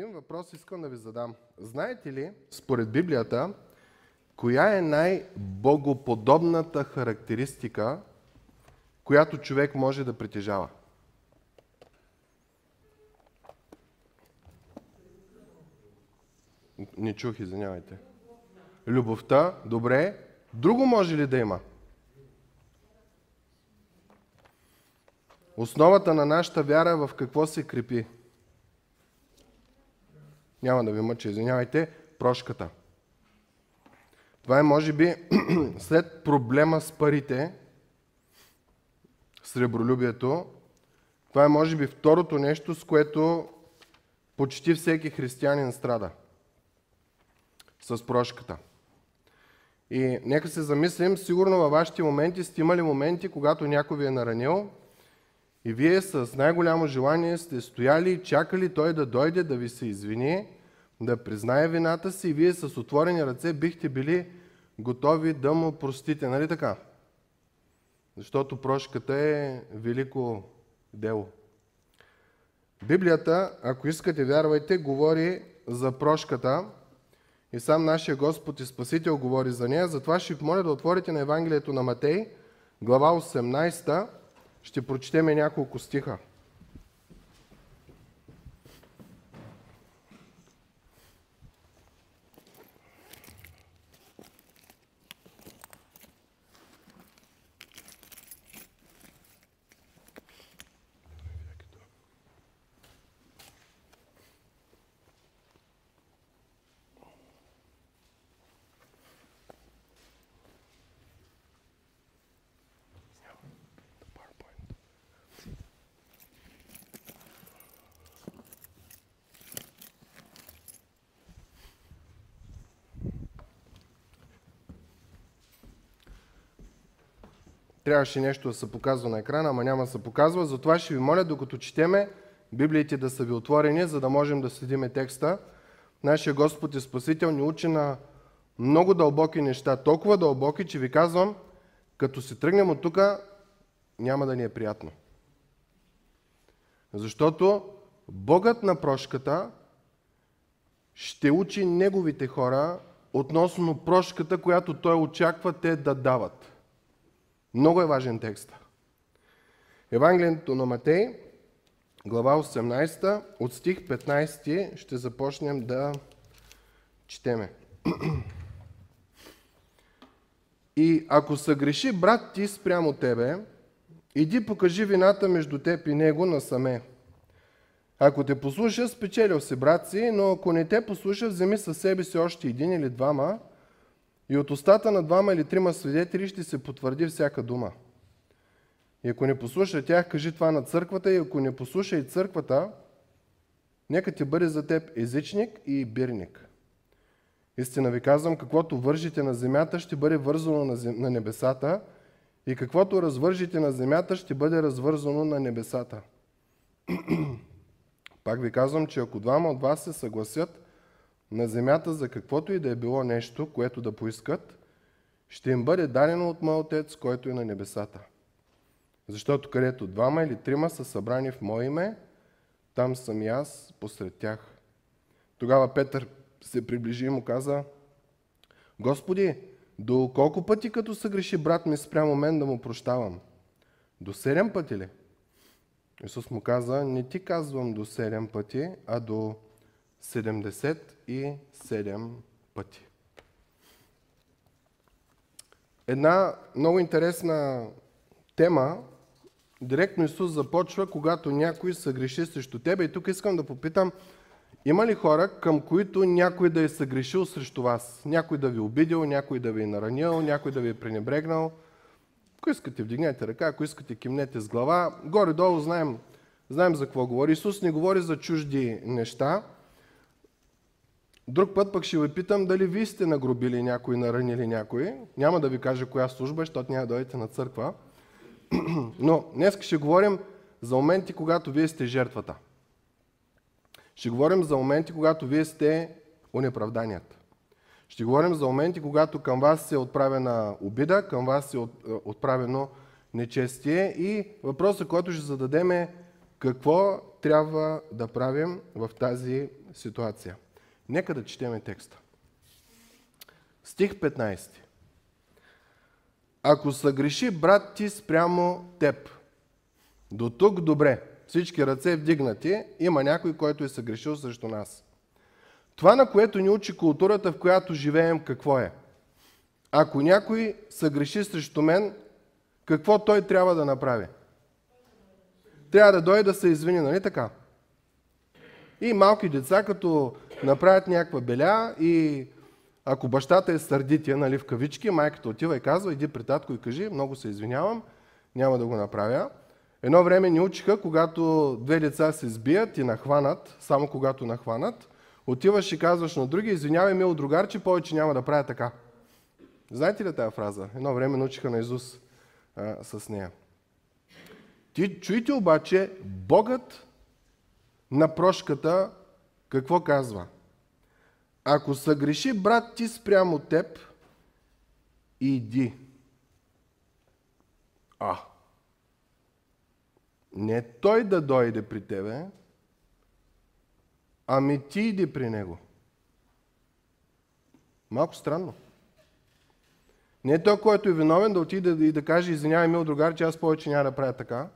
Един въпрос искам да ви задам. Знаете ли, според Библията, коя е най-богоподобната характеристика, която човек може да притежава? Не чух, извинявайте. Любовта, добре. Друго може ли да има? Основата на нашата вяра в какво се крепи? Няма да ви мъча, извинявайте. Прошката. Това е, може би, след проблема с парите, сребролюбието, това е, може би, второто нещо, с което почти всеки християнин страда. С прошката. И нека се замислим, сигурно във вашите моменти сте имали моменти, когато някой ви е наранил и вие с най-голямо желание сте стояли и чакали той да дойде да ви се извини, да признае вината си и вие с отворени ръце бихте били готови да му простите. Нали така? Защото прошката е велико дело. Библията, ако искате вярвайте, говори за прошката и сам нашия Господ и Спасител говори за нея. Затова ще ви моля да отворите на Евангелието на Матей, глава 18, ще прочетеме няколко стиха. Трябваше нещо да се показва на екрана, ама няма да се показва. Затова ще ви моля, докато четеме, Библиите да са ви отворени, за да можем да следиме текста. Нашия Господ и Спасител ни учи на много дълбоки неща. Толкова дълбоки, че ви казвам, като се тръгнем от тук, няма да ни е приятно. Защото Богът на прошката ще учи неговите хора относно прошката, която той очаква те да дават. Много е важен текст. Евангелието на Матей, глава 18, от стих 15 ще започнем да четеме. И ако съгреши брат ти спрямо тебе, иди покажи вината между теб и него насаме. Ако те послуша, спечелил си брат си, но ако не те послуша, вземи със себе си още един или двама, и от устата на двама или трима свидетели ще се потвърди всяка дума. И ако не послуша тях, кажи това на църквата, и ако не послуша и църквата, нека ти бъде за теб езичник и бирник. Истина ви казвам, каквото вържите на земята, ще бъде вързано на небесата, и каквото развържите на земята, ще бъде развързано на небесата. Пак ви казвам, че ако двама от вас се съгласят на земята за каквото и да е било нещо, което да поискат, ще им бъде дадено от Моя Отец, който е на небесата. Защото където двама или трима са събрани в Мое име, там съм и аз посред тях. Тогава Петър се приближи и му каза, Господи, до колко пъти като съгреши брат ми спрямо мен да му прощавам? До седем пъти ли? Исус му каза, не ти казвам до седем пъти, а до 77 пъти. Една много интересна тема, директно Исус започва, когато някой съгреши срещу тебе. И тук искам да попитам, има ли хора, към които някой да е съгрешил срещу вас? Някой да ви е обидил, някой да ви е наранил, някой да ви е пренебрегнал? Ако искате, вдигнете ръка, ако искате, кимнете с глава. Горе-долу знаем, знаем за какво говори. Исус не говори за чужди неща. Друг път пък ще ви питам дали вие сте нагробили някой, наранили някой. Няма да ви кажа коя служба, защото няма да дойдете на църква. Но днес ще говорим за моменти, когато вие сте жертвата. Ще говорим за моменти, когато вие сте унеправданията. Ще говорим за моменти, когато към вас се е отправена обида, към вас се е отправено нечестие и въпросът, който ще зададем е какво трябва да правим в тази ситуация? Нека да четеме текста. Стих 15. Ако съгреши брат ти спрямо теб, до тук добре, всички ръце вдигнати, има някой, който е съгрешил срещу нас. Това, на което ни учи културата, в която живеем, какво е? Ако някой съгреши срещу мен, какво той трябва да направи? Трябва да дойде да се извини, нали така? И малки деца, като направят някаква беля и ако бащата е сърдития, нали, в кавички, майката отива и казва, иди при татко и кажи, много се извинявам, няма да го направя. Едно време ни учиха, когато две деца се сбият и нахванат, само когато нахванат, отиваш и казваш на други, извинявай, мил другар, че повече няма да правя така. Знаете ли тази фраза? Едно време научиха на Изус а, с нея. Ти чуйте обаче, Богът на прошката какво казва? Ако съгреши брат ти спрямо теб, иди. А. Не той да дойде при тебе, ами ти иди при него. Малко странно. Не е той, който е виновен да отиде и да каже, извинявай, мил другар, че аз повече няма да правя така.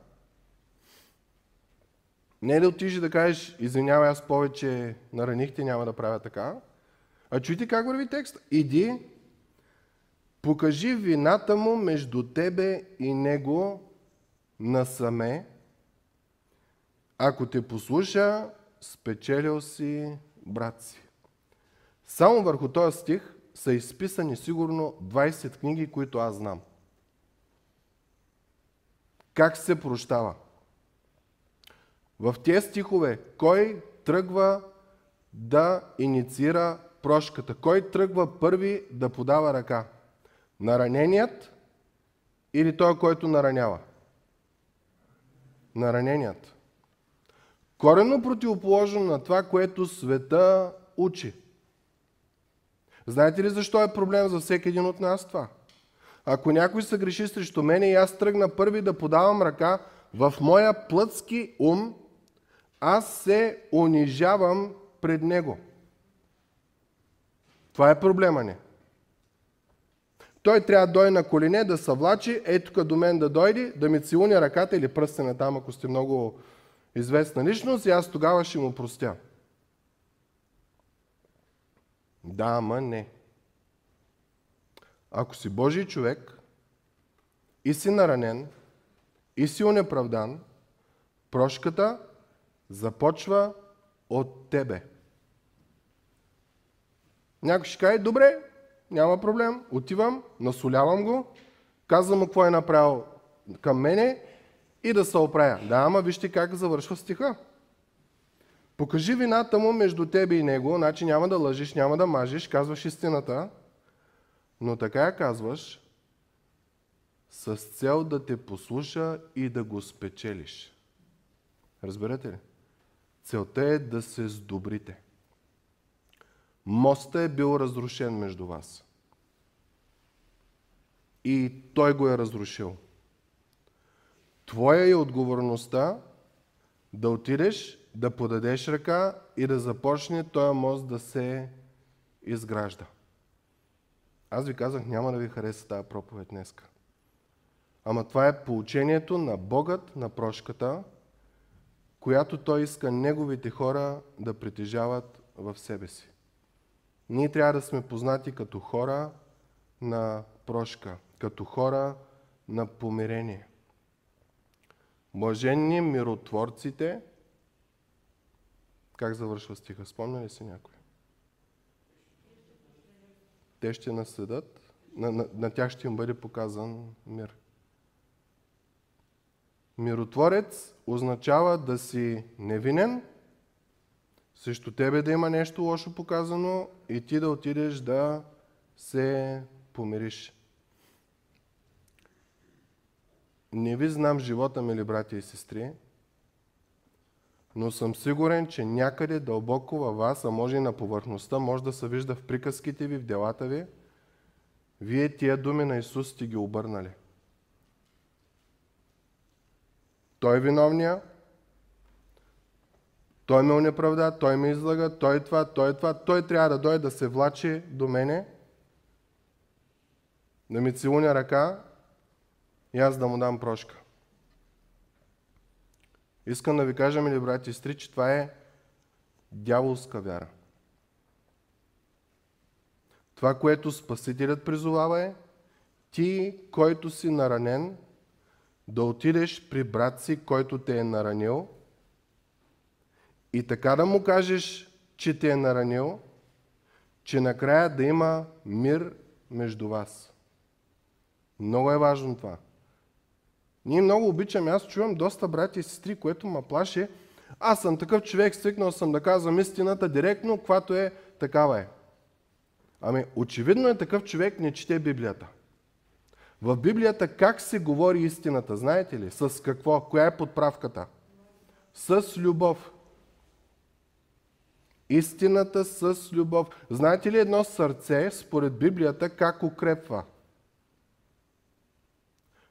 Не е да отиш да кажеш, извинявай, аз повече наранихте, няма да правя така. А чуйте как върви текст. Иди, покажи вината му между тебе и него насаме. Ако те послуша, спечелил си брат си. Само върху този стих са изписани сигурно 20 книги, които аз знам. Как се прощава? В тези стихове, кой тръгва да инициира прошката? Кой тръгва първи да подава ръка? Нараненият или той, който наранява? Нараненият. Коренно противоположно на това, което света учи. Знаете ли защо е проблем за всеки един от нас това? Ако някой се греши срещу мене и аз тръгна първи да подавам ръка, в моя плътски ум аз се унижавам пред него. Това е проблема ни. Той трябва да дойде на колене, да се влачи, е тук до мен да дойде, да ми целуне ръката или пръстена там, ако сте много известна личност, и аз тогава ще му простя. Да, ама не. Ако си Божий човек и си наранен, и си унеправдан, прошката започва от тебе. Някой ще каже, добре, няма проблем, отивам, насолявам го, казвам му какво е направил към мене и да се оправя. Да, ама вижте как завършва стиха. Покажи вината му между тебе и него, значи няма да лъжиш, няма да мажиш, казваш истината, но така я казваш с цел да те послуша и да го спечелиш. Разберете ли? Целта е да се сдобрите. Моста е бил разрушен между вас. И той го е разрушил. Твоя е отговорността да отидеш да подадеш ръка и да започне този мост да се изгражда. Аз ви казах, няма да ви хареса тази проповед днеска. Ама това е получението на Богът на прошката, която Той иска Неговите хора да притежават в себе си. Ние трябва да сме познати като хора на прошка, като хора на помирение. Блаженни миротворците – как завършва стиха? Спомня ли си някой? Те ще наследат, на, на, на тях ще им бъде показан мир. Миротворец означава да си невинен, срещу тебе да има нещо лошо показано и ти да отидеш да се помириш. Не ви знам живота, мили брати и сестри, но съм сигурен, че някъде дълбоко във вас, а може и на повърхността, може да се вижда в приказките ви, в делата ви, вие тия думи на Исус сте ги обърнали. Той е виновния, той ме унеправда, той ме излага, той това, той това, той трябва да дойде да се влачи до мене, да ми целуня ръка и аз да му дам прошка. Искам да ви кажа, мили брати и сестри, че това е дяволска вяра. Това, което Спасителят призовава е, ти, който си наранен, да отидеш при брат си, който те е наранил, и така да му кажеш, че те е наранил, че накрая да има мир между вас. Много е важно това. Ние много обичаме, аз чувам доста брати и сестри, което ме плаши. Аз съм такъв човек, свикнал съм да казвам истината директно, каквато е, такава е. Ами, очевидно е такъв човек не чете Библията. В Библията как се говори истината, знаете ли? С какво? Коя е подправката? С любов. Истината с любов. Знаете ли едно сърце, според Библията, как укрепва?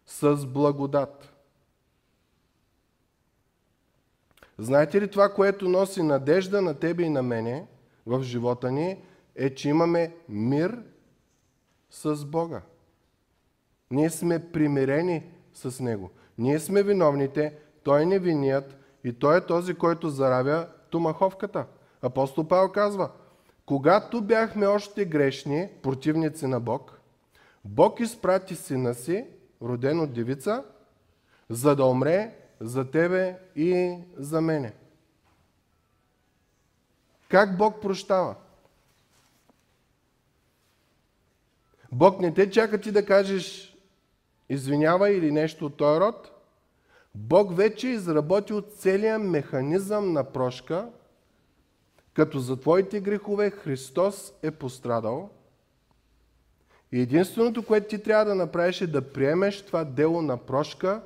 С благодат. Знаете ли това, което носи надежда на тебе и на мене в живота ни, е, че имаме мир с Бога. Ние сме примирени с Него. Ние сме виновните, Той е невиният и Той е този, който заравя тумаховката. Апостол Павел казва, когато бяхме още грешни, противници на Бог, Бог изпрати сина си, роден от девица, за да умре за тебе и за мене. Как Бог прощава? Бог не те чака ти да кажеш извинявай или нещо от този род. Бог вече е изработил целият механизъм на прошка, като за твоите грехове Христос е пострадал. И единственото, което ти трябва да направиш е да приемеш това дело на прошка,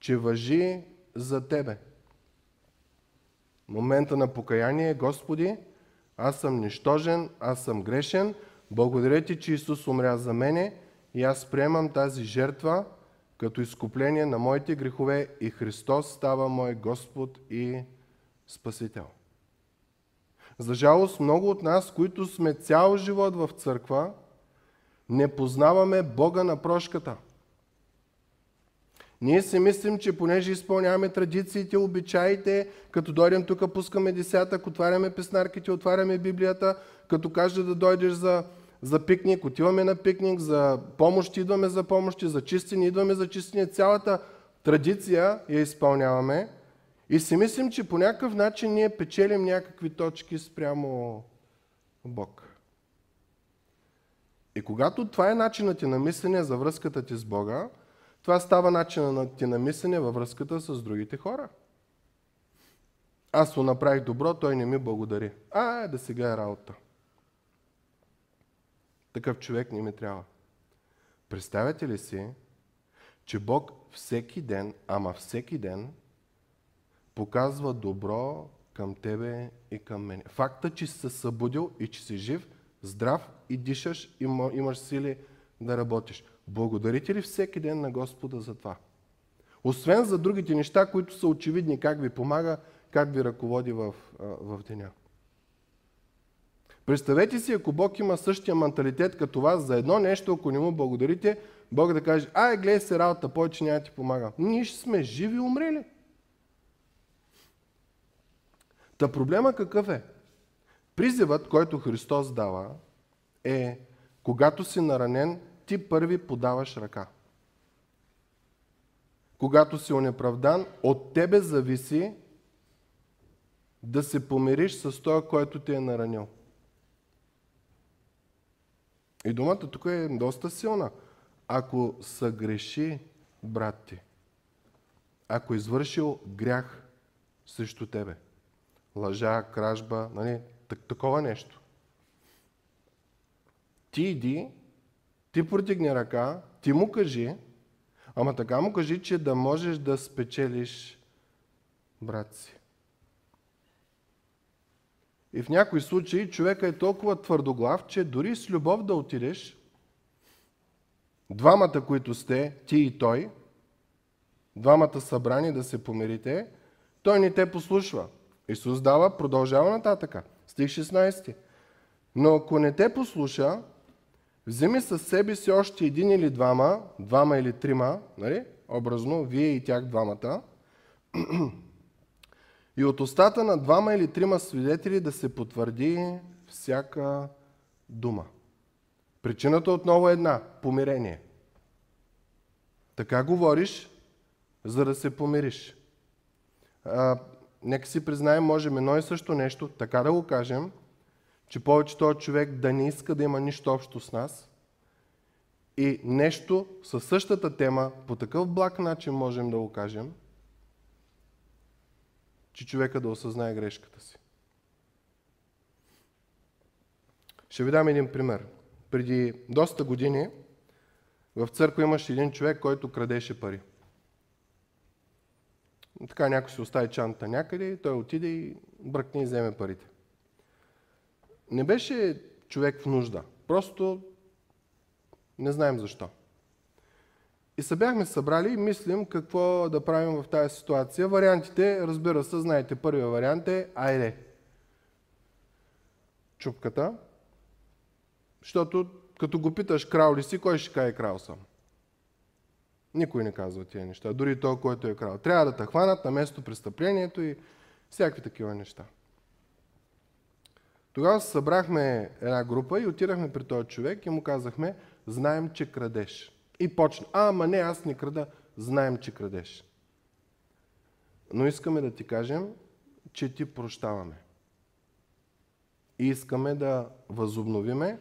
че въжи за тебе. Момента на покаяние, Господи, аз съм нищожен, аз съм грешен, благодаря ти, че Исус умря за мене и аз приемам тази жертва като изкупление на моите грехове и Христос става мой Господ и Спасител. За жалост, много от нас, които сме цял живот в църква, не познаваме Бога на прошката. Ние си мислим, че понеже изпълняваме традициите, обичаите, като дойдем тук, пускаме десятък, отваряме песнарките, отваряме Библията, като каже да дойдеш за, за пикник, отиваме на пикник, за помощ идваме за помощи, за чистини идваме за чистини. Цялата традиция я изпълняваме и си мислим, че по някакъв начин ние печелим някакви точки спрямо Бог. И когато това е начинът ти на мислене за връзката ти с Бога, това става начинът ти на мислене във връзката с другите хора. Аз го направих добро, той не ми благодари. А, е, да сега е работа. Такъв човек не ми трябва. Представете ли си, че Бог всеки ден, ама всеки ден, показва добро към тебе и към мен. Факта, че си се събудил и че си жив, здрав и дишаш, имаш сили да работиш. Благодарите ли всеки ден на Господа за това? Освен за другите неща, които са очевидни, как ви помага, как ви ръководи в, в деня. Представете си, ако Бог има същия менталитет като вас за едно нещо, ако не му благодарите, Бог да каже, ай, гледай се работа, повече няма ти помага. Ние ще сме живи и умрели. Та проблема какъв е? Призивът, който Христос дава, е, когато си наранен, ти първи подаваш ръка. Когато си онеправдан, от тебе зависи да се помириш с този, който те е наранил. И думата тук е доста силна. Ако съгреши брат ти, ако извършил грях срещу тебе, лъжа, кражба, нали, такова нещо. Ти иди ти протигни ръка, ти му кажи, ама така му кажи, че да можеш да спечелиш брат си. И в някои случаи човека е толкова твърдоглав, че дори с любов да отидеш, двамата, които сте, ти и той, двамата събрани да се помирите, той не те послушва. Исус дава, продължава нататъка. Стих 16. Но ако не те послуша, вземи със себе си още един или двама, двама или трима, нали? образно, вие и тях двамата, и от устата на двама или трима свидетели да се потвърди всяка дума. Причината отново е една – помирение. Така говориш, за да се помириш. А, нека си признаем, можем едно и също нещо, така да го кажем, че повече този човек да не иска да има нищо общо с нас и нещо със същата тема, по такъв благ начин можем да го кажем, че човека да осъзнае грешката си. Ще ви дам един пример. Преди доста години в църква имаше един човек, който крадеше пари. Така някой си остави чанта някъде, той отиде и бръкне и вземе парите. Не беше човек в нужда. Просто не знаем защо. И се бяхме събрали и мислим какво да правим в тази ситуация. Вариантите, разбира се, знаете, първият вариант е айде. Чупката. Защото като го питаш крал ли си, кой ще каже крал съм? Никой не казва тия неща, дори той, който е крал. Трябва да те хванат на место престъплението и всякакви такива неща. Тогава събрахме една група и отидахме при този човек и му казахме, знаем, че крадеш. И почна, а, ама не, аз не крада, знаем, че крадеш. Но искаме да ти кажем, че ти прощаваме. И искаме да възобновиме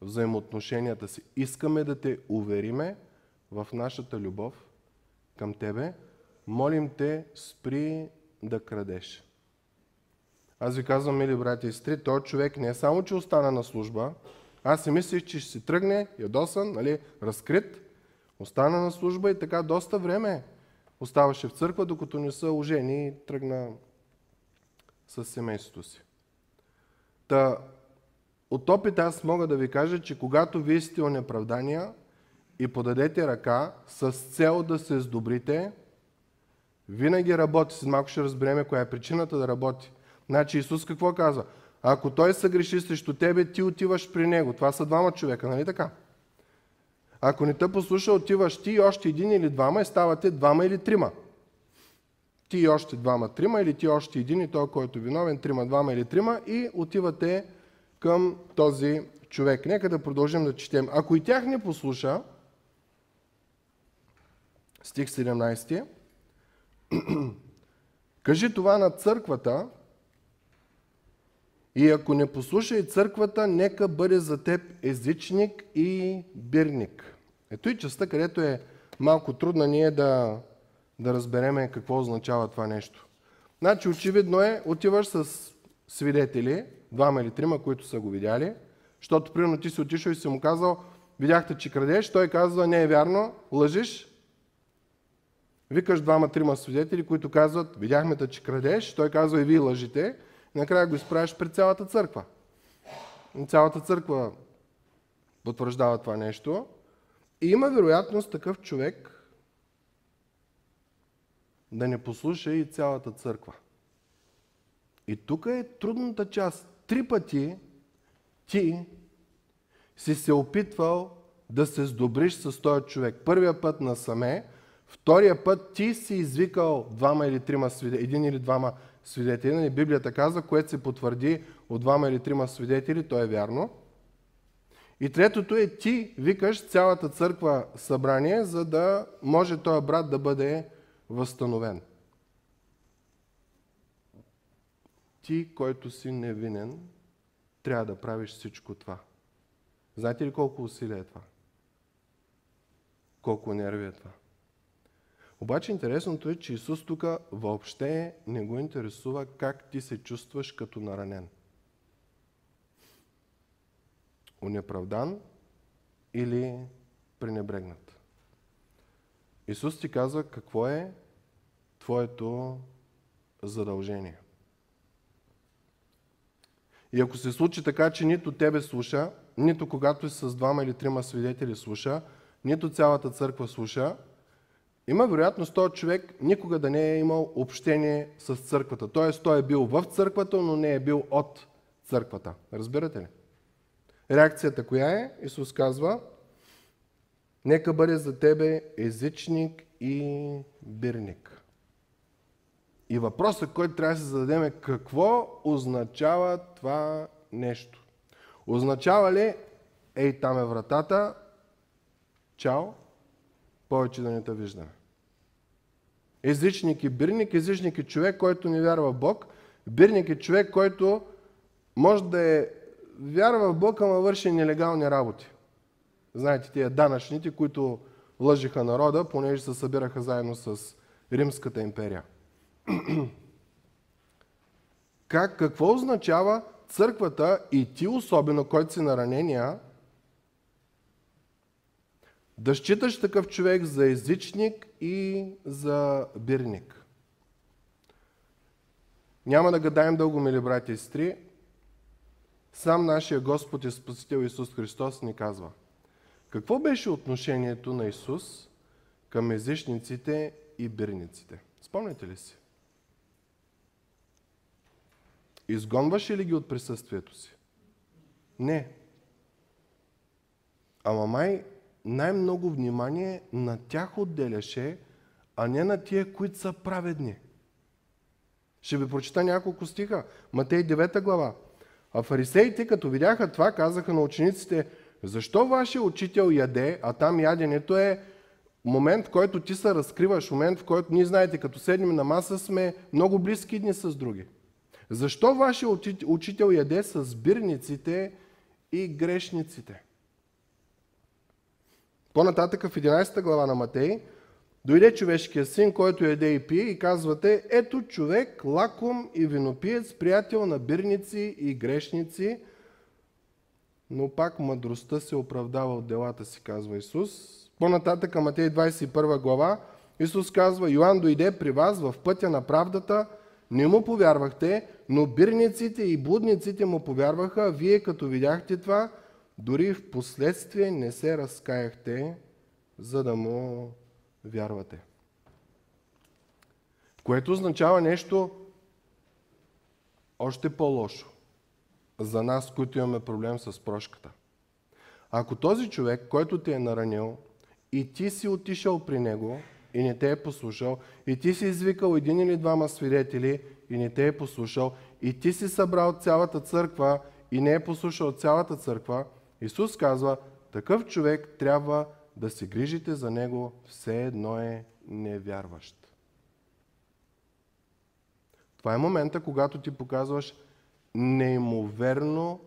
взаимоотношенията си. Искаме да те увериме в нашата любов към тебе. Молим те, спри да крадеш. Аз ви казвам, мили брати и сестри, този човек не е само, че остана на служба, аз си мислих, че ще си тръгне, ядосан, нали, разкрит, остана на служба и така доста време оставаше в църква, докато не са ожени и тръгна с семейството си. Та, от опит аз мога да ви кажа, че когато вие сте онеправдания и подадете ръка с цел да се сдобрите, винаги работи. След малко ще разбереме коя е причината да работи. Значи Исус какво казва? Ако той се греши срещу тебе, ти отиваш при него. Това са двама човека, нали така? Ако не те послуша, отиваш ти и още един или двама и ставате двама или трима. Ти и още двама, трима или ти още един и той, който е виновен, трима, двама или трима и отивате към този човек. Нека да продължим да четем. Ако и тях не послуша, стих 17, кажи това на църквата, и ако не послуша и църквата, нека бъде за теб езичник и бирник. Ето и частта, където е малко трудна ние да, да разбереме какво означава това нещо. Значи очевидно е, отиваш с свидетели, двама или трима, които са го видяли, защото примерно ти си отишъл и си му казал, видяхте, че крадеш, той казва, не е вярно, лъжиш. Викаш двама-трима свидетели, които казват, видяхме те, че крадеш, той казва и вие лъжите накрая го изправиш пред цялата църква. Цялата църква потвърждава това нещо. И има вероятност такъв човек да не послуша и цялата църква. И тук е трудната част. Три пъти ти си се опитвал да се сдобриш с този човек. Първия път насаме, втория път ти си извикал двама или трима свидетели, един или двама свидетели. Нали, Библията казва, което се потвърди от двама или трима свидетели, то е вярно. И третото е ти викаш цялата църква събрание, за да може този брат да бъде възстановен. Ти, който си невинен, трябва да правиш всичко това. Знаете ли колко усилия е това? Колко нерви е това? Обаче интересното е, че Исус тук въобще не го интересува как ти се чувстваш като наранен. Унеправдан или пренебрегнат. Исус ти казва какво е твоето задължение. И ако се случи така, че нито тебе слуша, нито когато си с двама или трима свидетели слуша, нито цялата църква слуша, има вероятност този човек никога да не е имал общение с църквата. Т.е. той е бил в църквата, но не е бил от църквата. Разбирате ли? Реакцията коя е? Исус казва, нека бъде за тебе езичник и бирник. И въпросът, който трябва да се зададем е какво означава това нещо? Означава ли, ей там е вратата, чао, повече да не те виждаме. Езичник и бирник, езичник е човек, който не вярва в Бог, бирник е човек, който може да е вярва в Бог, ама върши нелегални работи. Знаете, тия данъчните, които лъжиха народа, понеже се събираха заедно с Римската империя. как, какво означава църквата и ти особено, който си на ранения, да считаш такъв човек за езичник и за бирник. Няма да гадаем дълго, мили брати и сестри. Сам нашия Господ и Спасител Исус Христос ни казва. Какво беше отношението на Исус към езичниците и бирниците? Спомняте ли си? Изгонваше ли ги от присъствието си? Не. Ама май най-много внимание на тях отделяше, а не на тия, които са праведни. Ще ви прочита няколко стиха. Матей 9 глава. А фарисеите, като видяха това, казаха на учениците, защо вашия учител яде, а там яденето е момент, в който ти се разкриваш, момент, в който ние знаете, като седнем на маса, сме много близки дни с други. Защо вашия учител яде с бирниците и грешниците? По-нататък в 11 глава на Матей, дойде човешкия син, който яде и пие и казвате, ето човек, лаком и винопиец, приятел на бирници и грешници, но пак мъдростта се оправдава от делата си, казва Исус. По-нататък Матей 21 глава, Исус казва, Йоанн дойде при вас в пътя на правдата, не му повярвахте, но бирниците и будниците му повярваха, вие като видяхте това, дори в последствие не се разкаяхте, за да му вярвате. Което означава нещо още по-лошо за нас, които имаме проблем с прошката. Ако този човек, който те е наранил, и ти си отишъл при него и не те е послушал, и ти си извикал един или двама свидетели и не те е послушал, и ти си събрал цялата църква и не е послушал цялата църква, Исус казва, такъв човек трябва да се грижите за него, все едно е невярващ. Това е момента, когато ти показваш неимоверно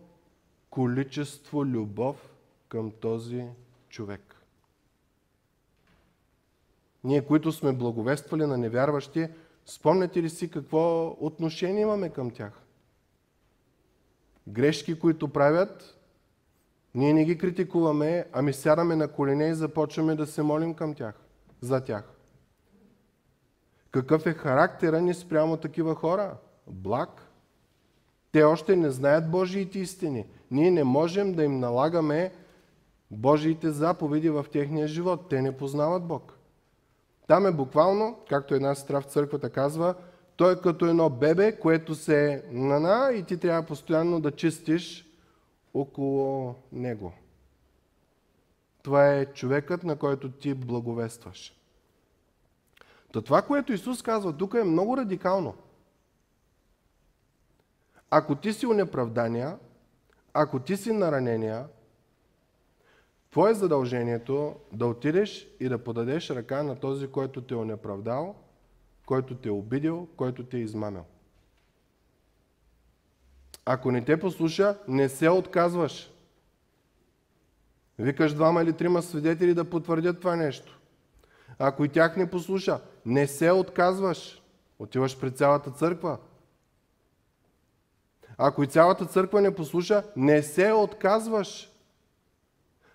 количество любов към този човек. Ние, които сме благовествали на невярващи, спомняте ли си какво отношение имаме към тях? Грешки, които правят, ние не ги критикуваме, ами сядаме на колене и започваме да се молим към тях, за тях. Какъв е характера ни спрямо такива хора? Благ. Те още не знаят Божиите истини. Ние не можем да им налагаме Божиите заповеди в техния живот. Те не познават Бог. Там е буквално, както една сестра в църквата казва, той е като едно бебе, което се нана и ти трябва постоянно да чистиш около него. Това е човекът, на който ти благовестваш. То това, което Исус казва тук е много радикално. Ако ти си унеправдания, ако ти си наранения, твое задължението да отидеш и да подадеш ръка на този, който те е унеправдал, който те е обидил, който те е измамил. Ако не те послуша, не се отказваш. Викаш двама или трима свидетели да потвърдят това нещо. Ако и тях не послуша, не се отказваш. Отиваш пред цялата църква. Ако и цялата църква не послуша, не се отказваш.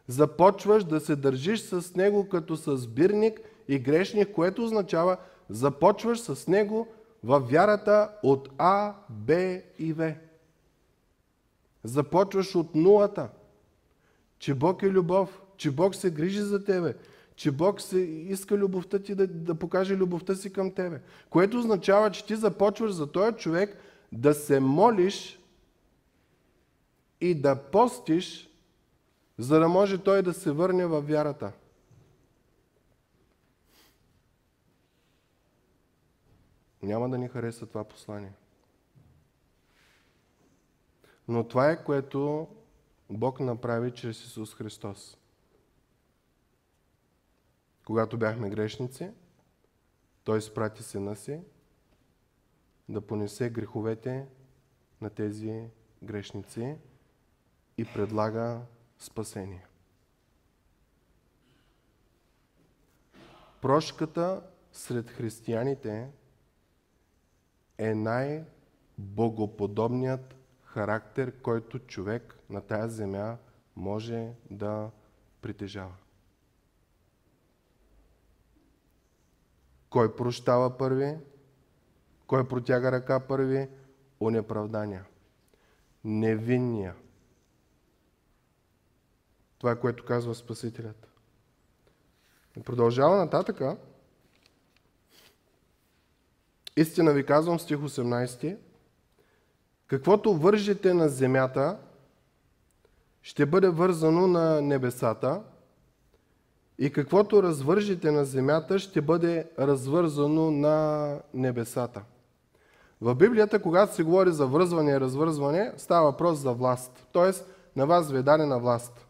Започваш да се държиш с него като с бирник и грешник, което означава започваш с него във вярата от А, Б и В. Започваш от нулата. Че Бог е любов, че Бог се грижи за тебе, че Бог се иска любовта ти да, да покаже любовта си към тебе. Което означава, че ти започваш за този човек да се молиш и да постиш, за да може той да се върне във вярата. Няма да ни хареса това послание. Но това е което Бог направи чрез Исус Христос. Когато бяхме грешници, Той спрати Сина си да понесе греховете на тези грешници и предлага спасение. Прошката сред християните е най-богоподобният характер, който човек на тази земя може да притежава. Кой прощава първи? Кой протяга ръка първи? Унеправдания. Невинния. Това е което казва Спасителят. Продължава нататъка. Истина ви казвам, стих 18. Каквото вържете на земята, ще бъде вързано на небесата и каквото развържите на земята, ще бъде развързано на небесата. В Библията, когато се говори за връзване и развързване, става въпрос за власт. Тоест, на вас ви е дадена власт.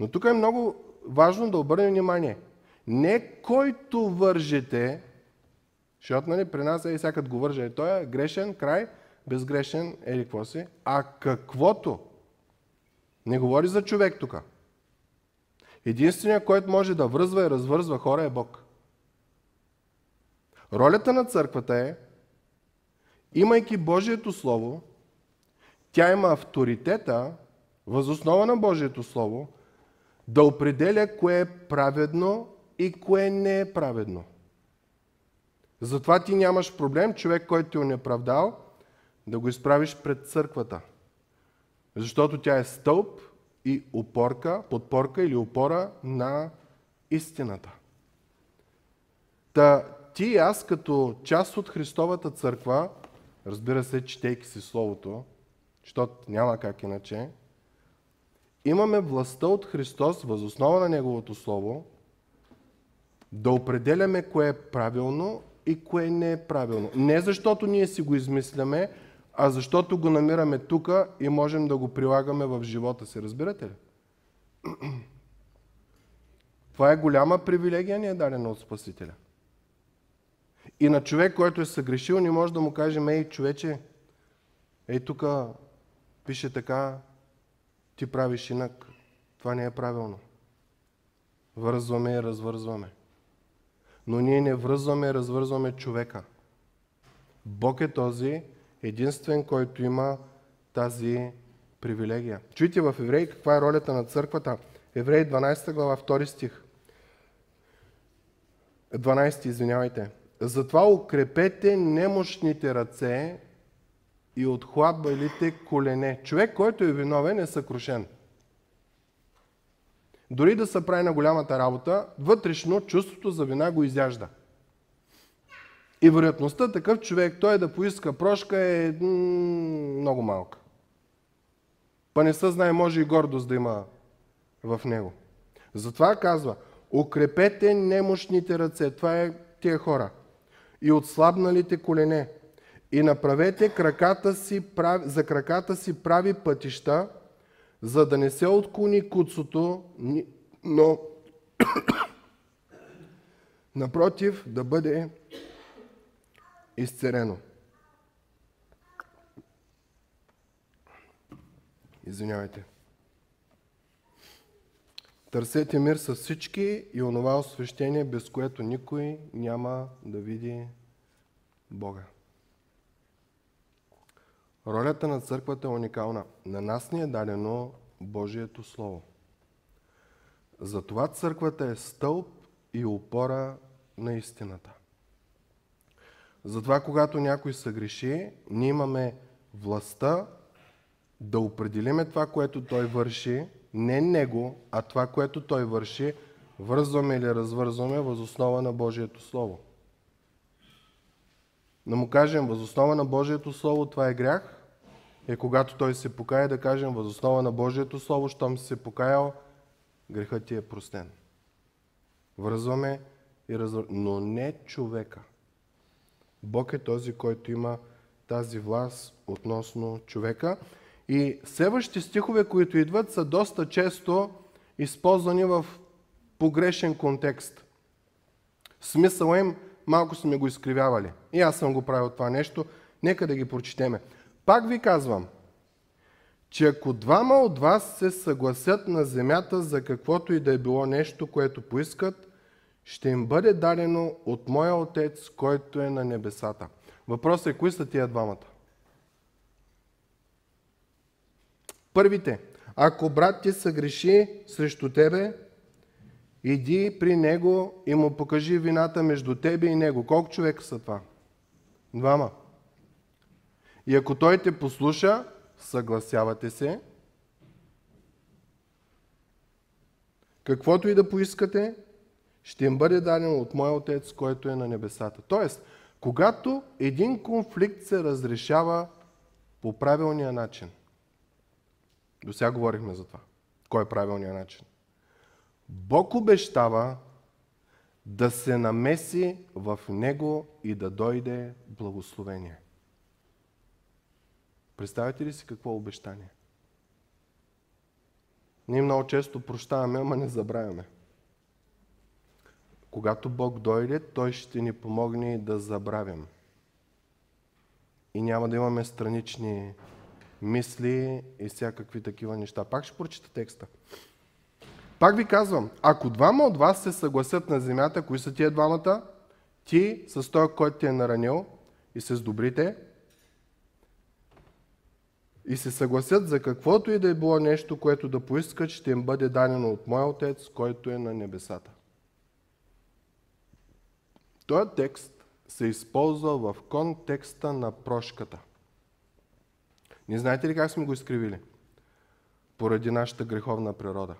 Но тук е много важно да обърнем внимание. Не който вържете, защото нали, при нас е всякът го вържа, той е грешен, край, безгрешен, ели какво си, а каквото. Не говори за човек тук. Единственият, който може да връзва и развързва хора е Бог. Ролята на църквата е, имайки Божието Слово, тя има авторитета, възоснова на Божието Слово, да определя кое е праведно и кое не е праведно. Затова ти нямаш проблем, човек, който ти е неправдал, да го изправиш пред църквата. Защото тя е стълб и опорка, подпорка или опора на истината. Та ти и аз като част от Христовата църква, разбира се, четейки си Словото, защото няма как иначе, имаме властта от Христос, възоснова на Неговото Слово, да определяме кое е правилно и кое не е правилно. Не защото ние си го измисляме, а защото го намираме тук и можем да го прилагаме в живота си. Разбирате ли? Това е голяма привилегия, ни е дадена от Спасителя. И на човек, който е съгрешил, не може да му кажем, ей, човече, ей, тук пише така, ти правиш инак. Това не е правилно. Вързваме и развързваме. Но ние не връзваме и развързваме човека. Бог е този, единствен, който има тази привилегия. Чуйте в Евреи каква е ролята на църквата. Евреи 12 глава, 2 стих. 12, извинявайте. Затова укрепете немощните ръце и отхлабалите колене. Човек, който е виновен, е съкрушен. Дори да се прави на голямата работа, вътрешно чувството за вина го изяжда. И вероятността такъв човек, той да поиска прошка е много малка. Па не се знае, може и гордост да има в него. Затова казва, укрепете немощните ръце. Това е тия хора. И отслабналите колене. И направете краката си, за краката си прави пътища, за да не се отклони куцото, но напротив да бъде изцерено. Извинявайте. Търсете мир с всички и онова освещение, без което никой няма да види Бога. Ролята на църквата е уникална. На нас ни е дадено Божието Слово. Затова църквата е стълб и опора на истината. Затова, когато някой съгреши, ние имаме властта да определиме това, което той върши, не него, а това, което той върши, вързваме или развързваме възоснова на Божието Слово. Да му кажем възоснова на Божието Слово това е грях, е когато той се покая да кажем възоснова на Божието Слово, щом се покаял, грехът ти е простен. Връзваме и развързваме, но не човека. Бог е този, който има тази власт относно човека. И следващите стихове, които идват, са доста често използвани в погрешен контекст. Смисъл им малко сме го изкривявали. И аз съм го правил това нещо. Нека да ги прочетеме. Пак ви казвам, че ако двама от вас се съгласят на земята за каквото и да е било нещо, което поискат, ще им бъде дадено от моя Отец, който е на небесата. Въпросът е, кои са тия двамата? Първите. Ако брат ти съгреши срещу тебе, иди при него и му покажи вината между тебе и него. Колко човека са това? Двама. И ако той те послуша, съгласявате се. Каквото и да поискате, ще им бъде дадено от моя Отец, който е на небесата. Тоест, когато един конфликт се разрешава по правилния начин. До сега говорихме за това. Кой е правилният начин? Бог обещава да се намеси в него и да дойде благословение. Представете ли си какво е обещание? Ние много често прощаваме, ама не забравяме. Когато Бог дойде, Той ще ни помогне да забравим. И няма да имаме странични мисли и всякакви такива неща. Пак ще прочита текста. Пак ви казвам, ако двама от вас се съгласят на земята, кои са тия двамата? Ти с този, който ти е наранил и с добрите, и се съгласят за каквото и да е било нещо, което да поискат, ще им бъде дадено от моя Отец, който е на небесата. Този текст се използва в контекста на прошката. Не знаете ли как сме го изкривили? Поради нашата греховна природа.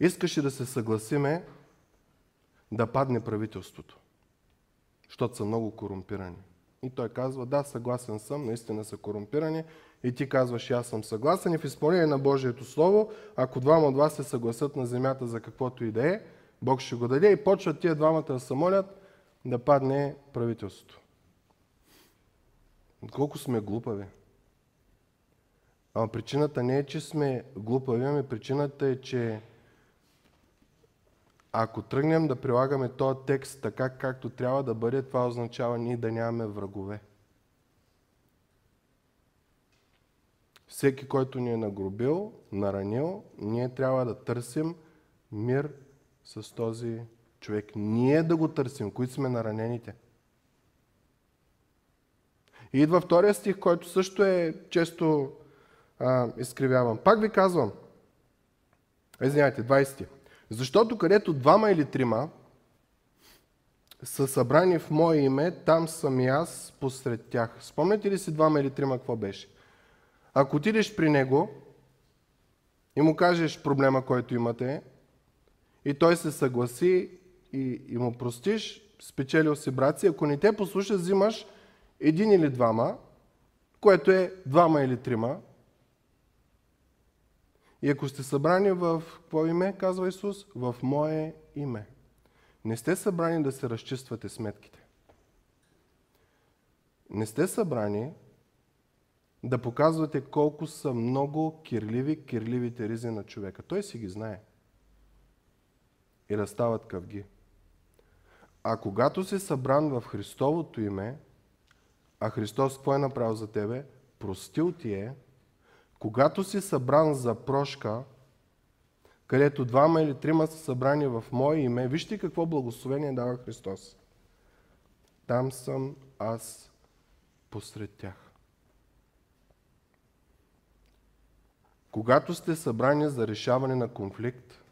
Искаше да се съгласиме да падне правителството, защото са много корумпирани. И той казва, да, съгласен съм, наистина са корумпирани. И ти казваш, аз съм съгласен. И в изпълнение на Божието Слово, ако двама от вас се съгласят на земята за каквото и да е, Бог ще го даде и почват тия двамата да се молят да падне правителството. Колко сме глупави. Ама причината не е, че сме глупави, ами причината е, че ако тръгнем да прилагаме този текст така, както трябва да бъде, това означава ние да нямаме врагове. Всеки, който ни е нагробил, наранил, ние трябва да търсим мир с този човек. Ние да го търсим, които сме наранените. И идва втория стих, който също е често а, изкривяван. Пак ви казвам, извиняйте, 20. Защото където двама или трима са събрани в мое име, там съм и аз посред тях. Спомняте ли си двама или трима какво беше? Ако отидеш при него и му кажеш проблема, който имате, и той се съгласи и, и му простиш, спечелил си брат си. Ако не те послуша, взимаш един или двама, което е двама или трима. И ако сте събрани в какво име, казва Исус? В Мое име. Не сте събрани да се разчиствате сметките. Не сте събрани да показвате колко са много кирливи, кирливите ризи на човека. Той си ги знае и да къвги. А когато си събран в Христовото име, а Христос какво е направил за тебе? Простил ти е. Когато си събран за прошка, където двама или трима са събрани в Мое име, вижте какво благословение дава Христос. Там съм аз посред тях. Когато сте събрани за решаване на конфликт,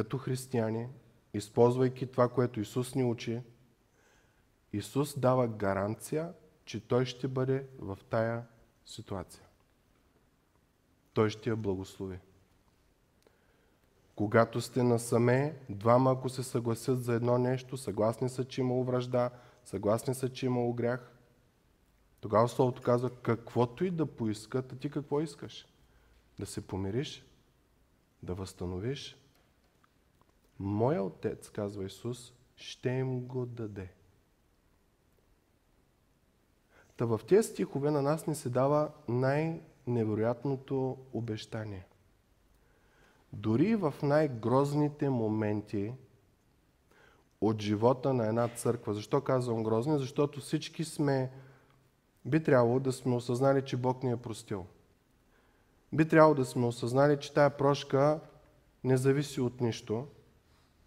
като християни, използвайки това, което Исус ни учи, Исус дава гаранция, че Той ще бъде в тая ситуация. Той ще я благослови. Когато сте насаме, двама ако се съгласят за едно нещо, съгласни са, че имало вражда, съгласни са, че имало грях, тогава Словото казва, каквото и да поискат, а ти какво искаш? Да се помириш? Да възстановиш? Моя Отец, казва Исус, ще им го даде. Та в тези стихове на нас ни се дава най-невероятното обещание. Дори в най-грозните моменти от живота на една църква. Защо казвам грозни? Защото всички сме, би трябвало да сме осъзнали, че Бог ни е простил. Би трябвало да сме осъзнали, че тая прошка не зависи от нищо.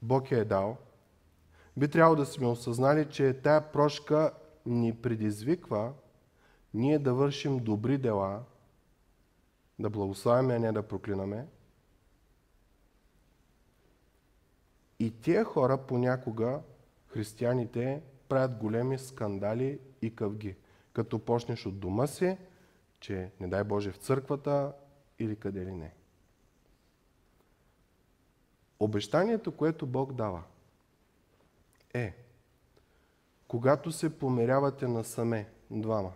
Бог я е дал. Би трябвало да сме осъзнали, че тая прошка ни предизвиква ние да вършим добри дела, да благославяме, а не да проклинаме. И тия хора понякога, християните, правят големи скандали и къвги. Като почнеш от дома си, че не дай Боже в църквата или къде ли не. Обещанието, което Бог дава, е, когато се померявате насаме, двама,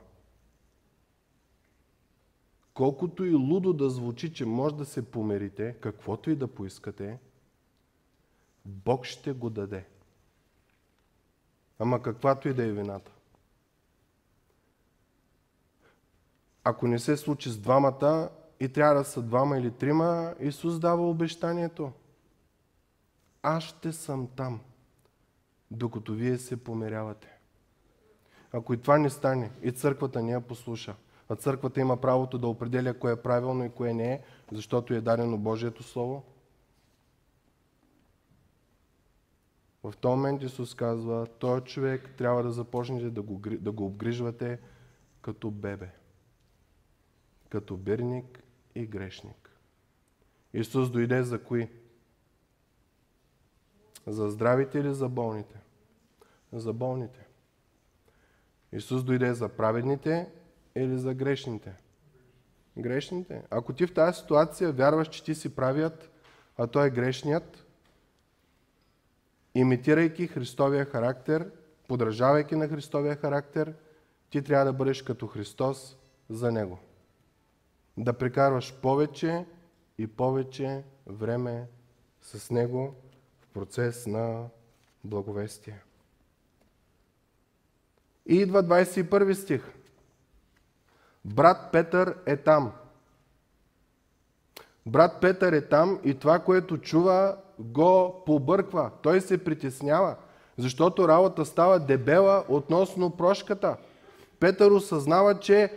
колкото и лудо да звучи, че може да се померите, каквото и да поискате, Бог ще го даде. Ама каквато и да е вината. Ако не се случи с двамата и трябва да са двама или трима, Исус дава обещанието. Аз ще съм там, докато вие се померявате. Ако и това не стане, и църквата не я послуша, а църквата има правото да определя кое е правилно и кое не е, защото е дадено Божието Слово, В този момент Исус казва, този човек трябва да започнете да го, да го обгрижвате като бебе, като бирник и грешник. Исус дойде за кои? За здравите или за болните? За болните. Исус дойде за праведните или за грешните? Грешните. Ако ти в тази ситуация вярваш, че ти си правият, а той е грешният, имитирайки Христовия характер, подражавайки на Христовия характер, ти трябва да бъдеш като Христос за Него. Да прекарваш повече и повече време с Него процес на благовестие. И идва 21 стих. Брат Петър е там. Брат Петър е там и това, което чува, го побърква. Той се притеснява, защото работа става дебела относно прошката. Петър осъзнава, че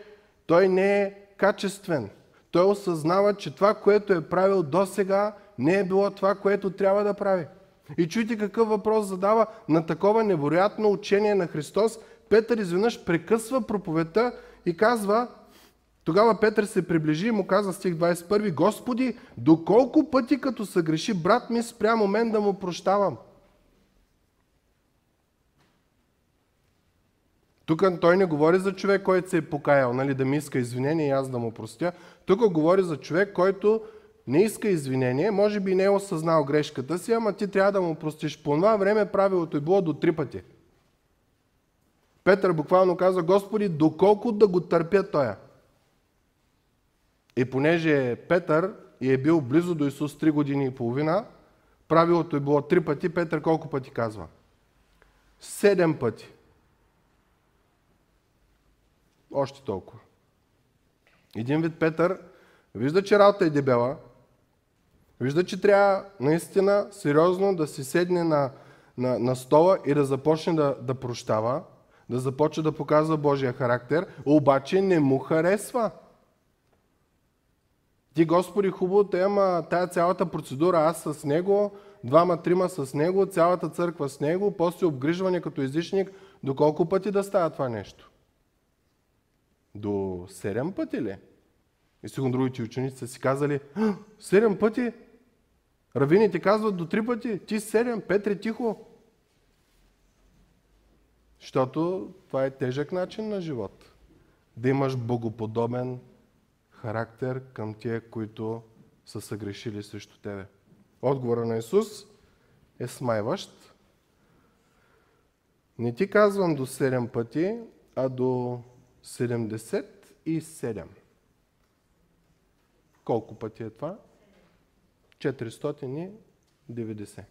той не е качествен. Той осъзнава, че това, което е правил до сега, не е било това, което трябва да прави. И чуйте какъв въпрос задава на такова невероятно учение на Христос. Петър изведнъж прекъсва проповедта и казва, тогава Петър се приближи и му каза стих 21, Господи, доколко пъти като съгреши брат ми спрямо мен да му прощавам? Тук той не говори за човек, който се е покаял, нали, да ми иска извинение и аз да му простя. Тук говори за човек, който не иска извинение, може би не е осъзнал грешката си, ама ти трябва да му простиш. По това време правилото е било до три пъти. Петър буквално каза, Господи, доколко да го търпя тоя? И понеже Петър и е бил близо до Исус 3 години и половина, правилото е било три пъти, Петър колко пъти казва? Седем пъти. Още толкова. Един вид Петър вижда, че работа е дебела, вижда, че трябва наистина сериозно да си седне на, на, на стола и да започне да, да прощава, да започне да показва Божия характер, обаче не му харесва. Ти, Господи, хубаво, те, ама тая цялата процедура, аз с него, двама-трима с него, цялата църква с него, после обгрижване като излишник, до колко пъти да става това нещо? До седем пъти ли? И сигурно другите ученици са си казали, седем пъти? Равините казват до три пъти, ти седем, Петре, тихо. Защото това е тежък начин на живот. Да имаш богоподобен характер към тия, които са съгрешили срещу тебе? Отговора на Исус е смайващ. Не ти казвам до 7 пъти, а до 77. Колко пъти е това? 490.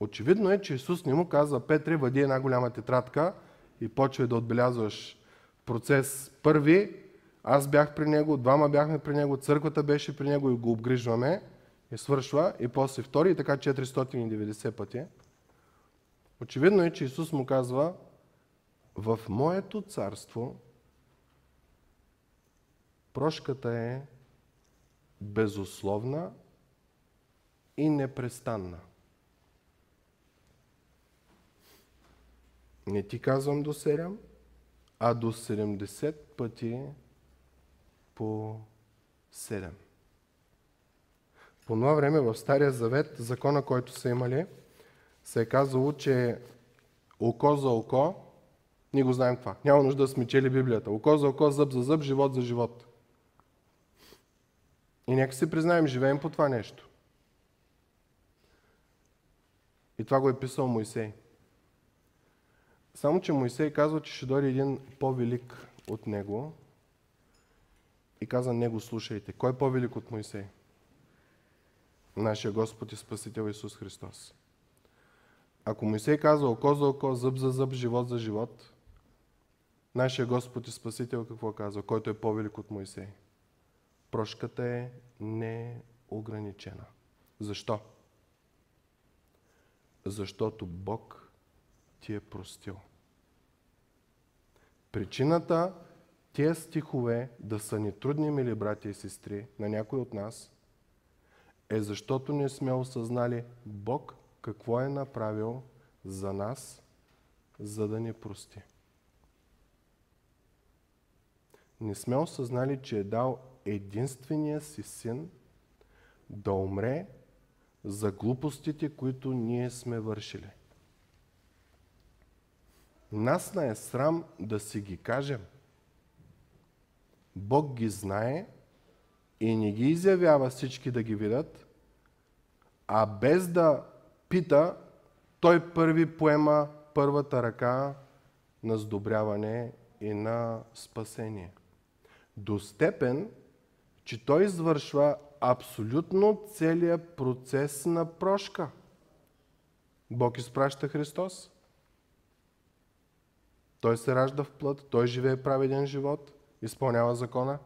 Очевидно е, че Исус не му казва, Петре, въди една голяма тетрадка и почвай да отбелязваш процес първи. Аз бях при него, двама бяхме при него, църквата беше при него и го обгрижваме и свършва. И после втори и така 490 пъти. Очевидно е, че Исус му казва, в моето царство прошката е безусловна и непрестанна. Не ти казвам до 7, а до 70 пъти по 7. По това време в Стария Завет, закона, който са имали, се е казало, че око за око, ние го знаем това. Няма нужда да сме чели Библията. Око за око, зъб за зъб, живот за живот. И нека си признаем, живеем по това нещо. И това го е писал Моисей. Само, че Моисей казва, че ще дойде един по-велик от него и каза, него слушайте. Кой е по-велик от Моисей? Нашия Господ и Спасител Исус Христос. Ако Моисей казва око за око, зъб за зъб, живот за живот, нашия Господ и Спасител какво казва? Който е по-велик от Моисей? Прошката е неограничена. Защо? Защото Бог ти е простил. Причината тия стихове да са ни трудни, мили брати и сестри, на някой от нас, е защото не сме осъзнали Бог какво е направил за нас, за да ни прости. Не сме осъзнали, че е дал единствения си син да умре за глупостите, които ние сме вършили. Нас не е срам да си ги кажем. Бог ги знае и не ги изявява всички да ги видят, а без да пита, той първи поема първата ръка на сдобряване и на спасение. До степен, че той извършва абсолютно целият процес на прошка. Бог изпраща Христос. Той се ражда в плът, той живее праведен живот, изпълнява закона.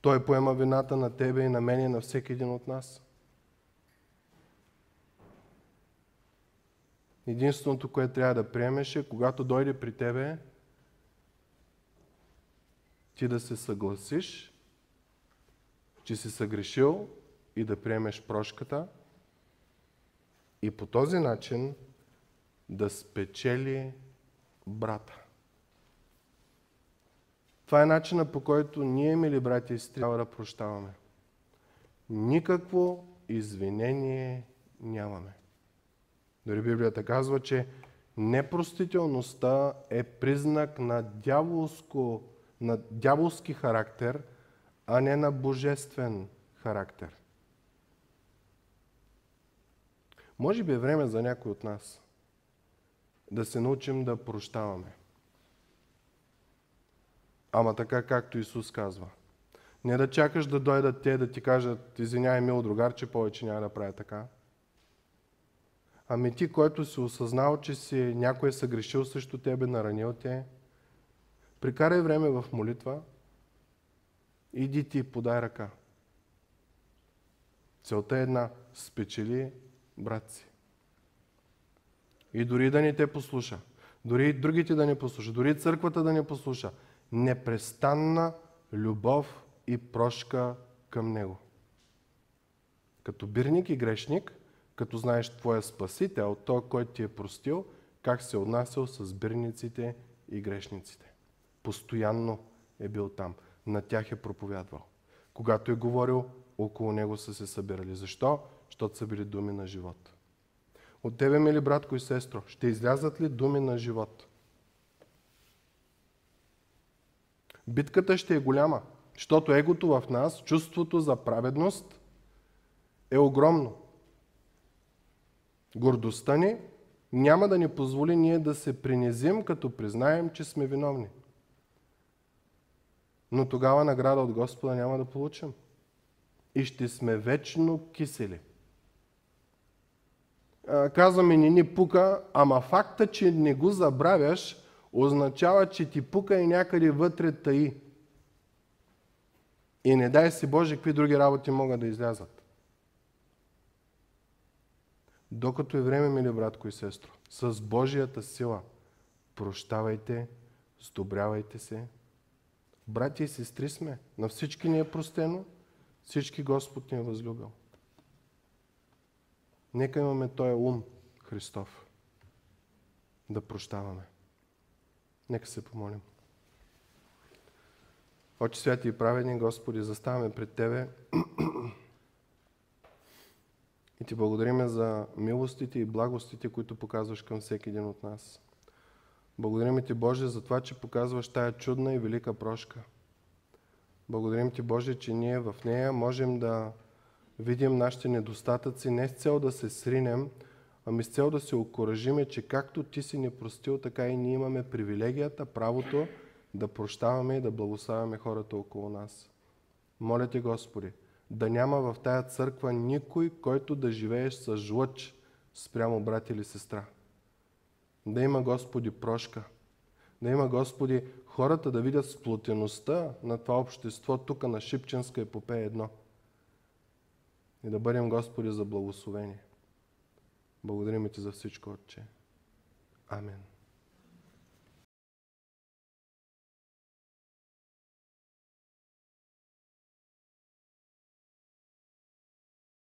Той поема вината на тебе и на мен и на всеки един от нас. Единственото, което трябва да приемеш е, когато дойде при тебе, ти да се съгласиш, че си съгрешил и да приемеш прошката и по този начин да спечели брата. Това е начина по който ние, мили брати и сестри, трябва да прощаваме. Никакво извинение нямаме. Дори Библията казва, че непростителността е признак на, дяволско, на дяволски характер, а не на божествен характер. Може би е време за някой от нас да се научим да прощаваме. Ама така, както Исус казва. Не да чакаш да дойдат те да ти кажат, извиняй, мил другар, че повече няма да правя така. Ами ти, който си осъзнал, че си някой е съгрешил срещу тебе, наранил те, прикарай време в молитва, иди ти, подай ръка. Целта е една – спечели брат си. И дори да не те послуша, дори и другите да не послушат, дори църквата да не послуша, непрестанна любов и прошка към Него. Като бирник и грешник, като знаеш Твоя Спасител, Той, който ти е простил, как се отнасял с бирниците и грешниците. Постоянно е бил там. На тях е проповядвал. Когато е говорил, около него са се събирали. Защо? Защото са били думи на живот. От тебе, мили братко и сестро, ще излязат ли думи на живот? Битката ще е голяма, защото егото в нас, чувството за праведност е огромно. Гордостта ни няма да ни позволи ние да се принизим, като признаем, че сме виновни. Но тогава награда от Господа няма да получим. И ще сме вечно кисели. Казваме ни ни пука, ама факта, че не го забравяш, означава, че ти пука и някъде вътре таи. И не дай си Боже, какви други работи могат да излязат. Докато е време, мили братко и сестро, с Божията сила прощавайте, сдобрявайте се. Братя и сестри сме. На всички ни е простено, всички Господ ни е възлюбил. Нека имаме този ум Христов да прощаваме. Нека се помолим. Очи святи и праведни, Господи, заставаме пред Тебе и Ти благодариме за милостите и благостите, които показваш към всеки един от нас. Благодарим Ти, Боже, за това, че показваш тая чудна и велика прошка. Благодарим Ти, Боже, че ние в нея можем да видим нашите недостатъци не с цел да се сринем, ами с цел да се окоръжиме, че както Ти си ни простил, така и ние имаме привилегията, правото да прощаваме и да благославяме хората около нас. Моля Те, Господи, да няма в тая църква никой, който да живееш с жлъч спрямо брат или сестра. Да има, Господи, прошка. Да има, Господи, хората да видят сплотеността на това общество тук на Шипченска епопея едно. И да бъдем, Господи, за благословение. Благодарим Ти за всичко, Отче. Амин.